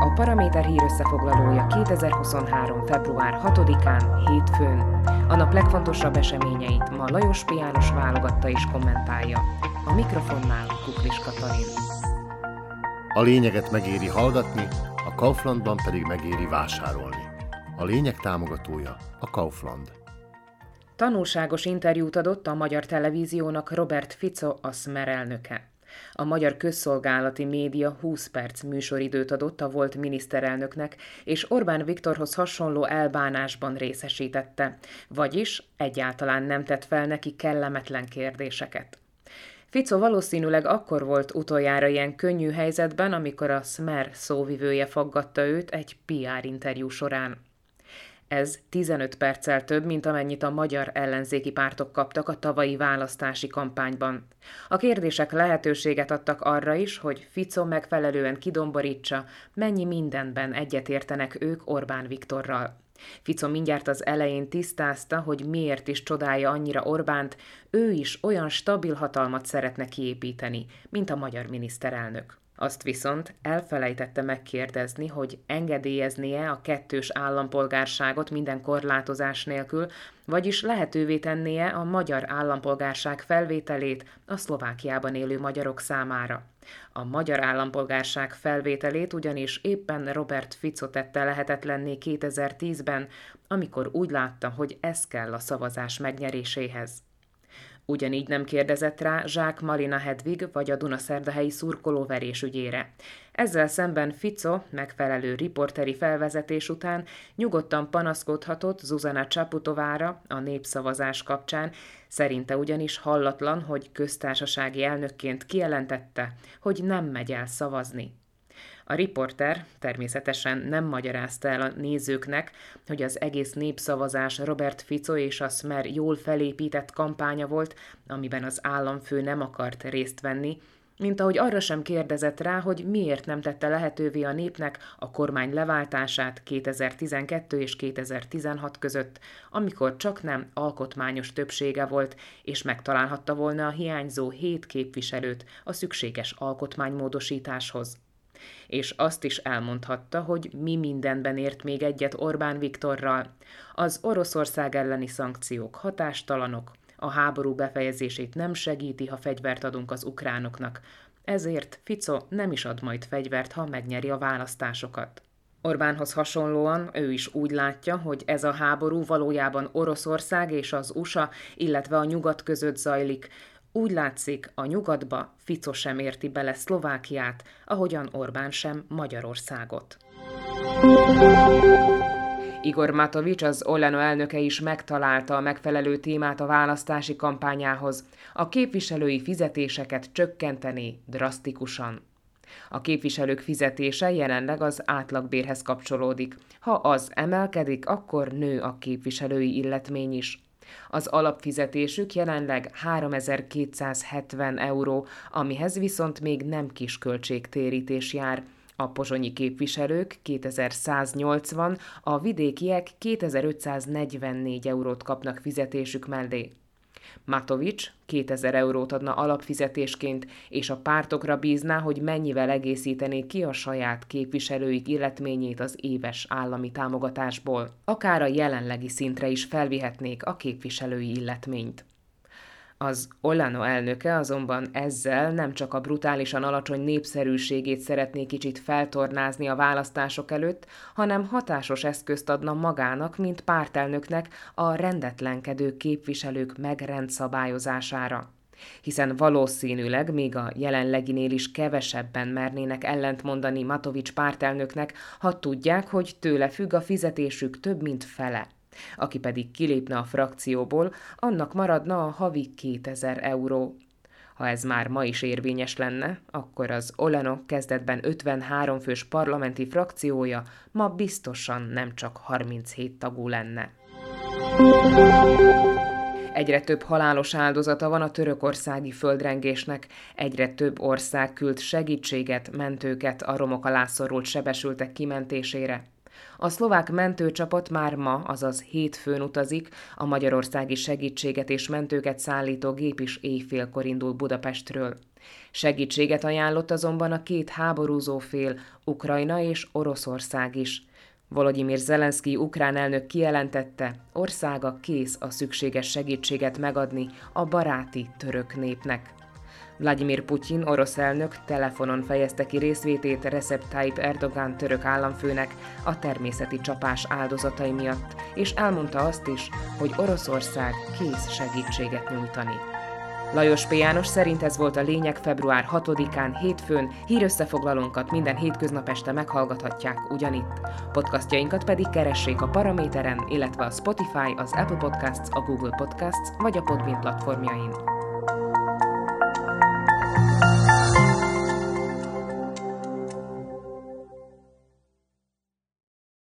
a Paraméter hír összefoglalója 2023. február 6-án, hétfőn. A nap legfontosabb eseményeit ma Lajos Piános válogatta és kommentálja. A mikrofonnál Kuklis Katalin. A lényeget megéri hallgatni, a Kauflandban pedig megéri vásárolni. A lényeg támogatója a Kaufland. Tanulságos interjút adott a magyar televíziónak Robert Fico, a Smer elnöke. A magyar közszolgálati média 20 perc műsoridőt adott a volt miniszterelnöknek, és Orbán Viktorhoz hasonló elbánásban részesítette, vagyis egyáltalán nem tett fel neki kellemetlen kérdéseket. Fico valószínűleg akkor volt utoljára ilyen könnyű helyzetben, amikor a Smer szóvivője faggatta őt egy PR interjú során. Ez 15 perccel több, mint amennyit a magyar ellenzéki pártok kaptak a tavalyi választási kampányban. A kérdések lehetőséget adtak arra is, hogy Fico megfelelően kidomborítsa, mennyi mindenben egyetértenek ők Orbán Viktorral. Fico mindjárt az elején tisztázta, hogy miért is csodálja annyira Orbánt, ő is olyan stabil hatalmat szeretne kiépíteni, mint a magyar miniszterelnök. Azt viszont elfelejtette megkérdezni, hogy engedélyeznie a kettős állampolgárságot minden korlátozás nélkül, vagyis lehetővé tennie a magyar állampolgárság felvételét a Szlovákiában élő magyarok számára. A magyar állampolgárság felvételét ugyanis éppen Robert Fico tette lehetetlenné 2010-ben, amikor úgy látta, hogy ez kell a szavazás megnyeréséhez. Ugyanígy nem kérdezett rá Zsák Marina Hedvig vagy a Dunaszerdahelyi szurkolóverés ügyére. Ezzel szemben Fico megfelelő riporteri felvezetés után nyugodtan panaszkodhatott Zuzana Csaputovára a népszavazás kapcsán, szerinte ugyanis hallatlan, hogy köztársasági elnökként kijelentette, hogy nem megy el szavazni. A riporter természetesen nem magyarázta el a nézőknek, hogy az egész népszavazás Robert Fico és a Smer jól felépített kampánya volt, amiben az államfő nem akart részt venni, mint ahogy arra sem kérdezett rá, hogy miért nem tette lehetővé a népnek a kormány leváltását 2012 és 2016 között, amikor csak nem alkotmányos többsége volt, és megtalálhatta volna a hiányzó hét képviselőt a szükséges alkotmánymódosításhoz és azt is elmondhatta, hogy mi mindenben ért még egyet Orbán Viktorral. Az Oroszország elleni szankciók hatástalanok, a háború befejezését nem segíti, ha fegyvert adunk az ukránoknak, ezért Fico nem is ad majd fegyvert, ha megnyeri a választásokat. Orbánhoz hasonlóan ő is úgy látja, hogy ez a háború valójában Oroszország és az USA, illetve a nyugat között zajlik, úgy látszik, a nyugatba Fico sem érti bele Szlovákiát, ahogyan Orbán sem Magyarországot. Igor Matovics, az Olano elnöke is megtalálta a megfelelő témát a választási kampányához. A képviselői fizetéseket csökkenteni drasztikusan. A képviselők fizetése jelenleg az átlagbérhez kapcsolódik. Ha az emelkedik, akkor nő a képviselői illetmény is. Az alapfizetésük jelenleg 3270 euró, amihez viszont még nem kis költségtérítés jár. A pozsonyi képviselők 2180, a vidékiek 2544 eurót kapnak fizetésük mellé. Matovics 2000 eurót adna alapfizetésként, és a pártokra bízná, hogy mennyivel egészítenék ki a saját képviselőik illetményét az éves állami támogatásból. Akár a jelenlegi szintre is felvihetnék a képviselői illetményt. Az Olano elnöke azonban ezzel nem csak a brutálisan alacsony népszerűségét szeretné kicsit feltornázni a választások előtt, hanem hatásos eszközt adna magának, mint pártelnöknek a rendetlenkedő képviselők megrendszabályozására hiszen valószínűleg még a jelenleginél is kevesebben mernének ellentmondani Matovics pártelnöknek, ha tudják, hogy tőle függ a fizetésük több mint fele. Aki pedig kilépne a frakcióból, annak maradna a havi 2000 euró. Ha ez már ma is érvényes lenne, akkor az Olano kezdetben 53 fős parlamenti frakciója ma biztosan nem csak 37 tagú lenne. Egyre több halálos áldozata van a törökországi földrengésnek, egyre több ország küld segítséget, mentőket a romok alá szorult sebesültek kimentésére. A szlovák mentőcsapat már ma, azaz hétfőn utazik, a magyarországi segítséget és mentőket szállító gép is éjfélkor indul Budapestről. Segítséget ajánlott azonban a két háborúzó fél, Ukrajna és Oroszország is. Volodymyr Zelenszky ukrán elnök kijelentette, országa kész a szükséges segítséget megadni a baráti török népnek. Vladimir Putyin orosz elnök telefonon fejezte ki részvétét Recep Tayyip Erdogan török államfőnek a természeti csapás áldozatai miatt, és elmondta azt is, hogy Oroszország kész segítséget nyújtani. Lajos P. János szerint ez volt a lényeg február 6-án hétfőn, hírösszefoglalónkat minden hétköznap este meghallgathatják ugyanitt. Podcastjainkat pedig keressék a Paraméteren, illetve a Spotify, az Apple Podcasts, a Google Podcasts vagy a Podbean platformjain.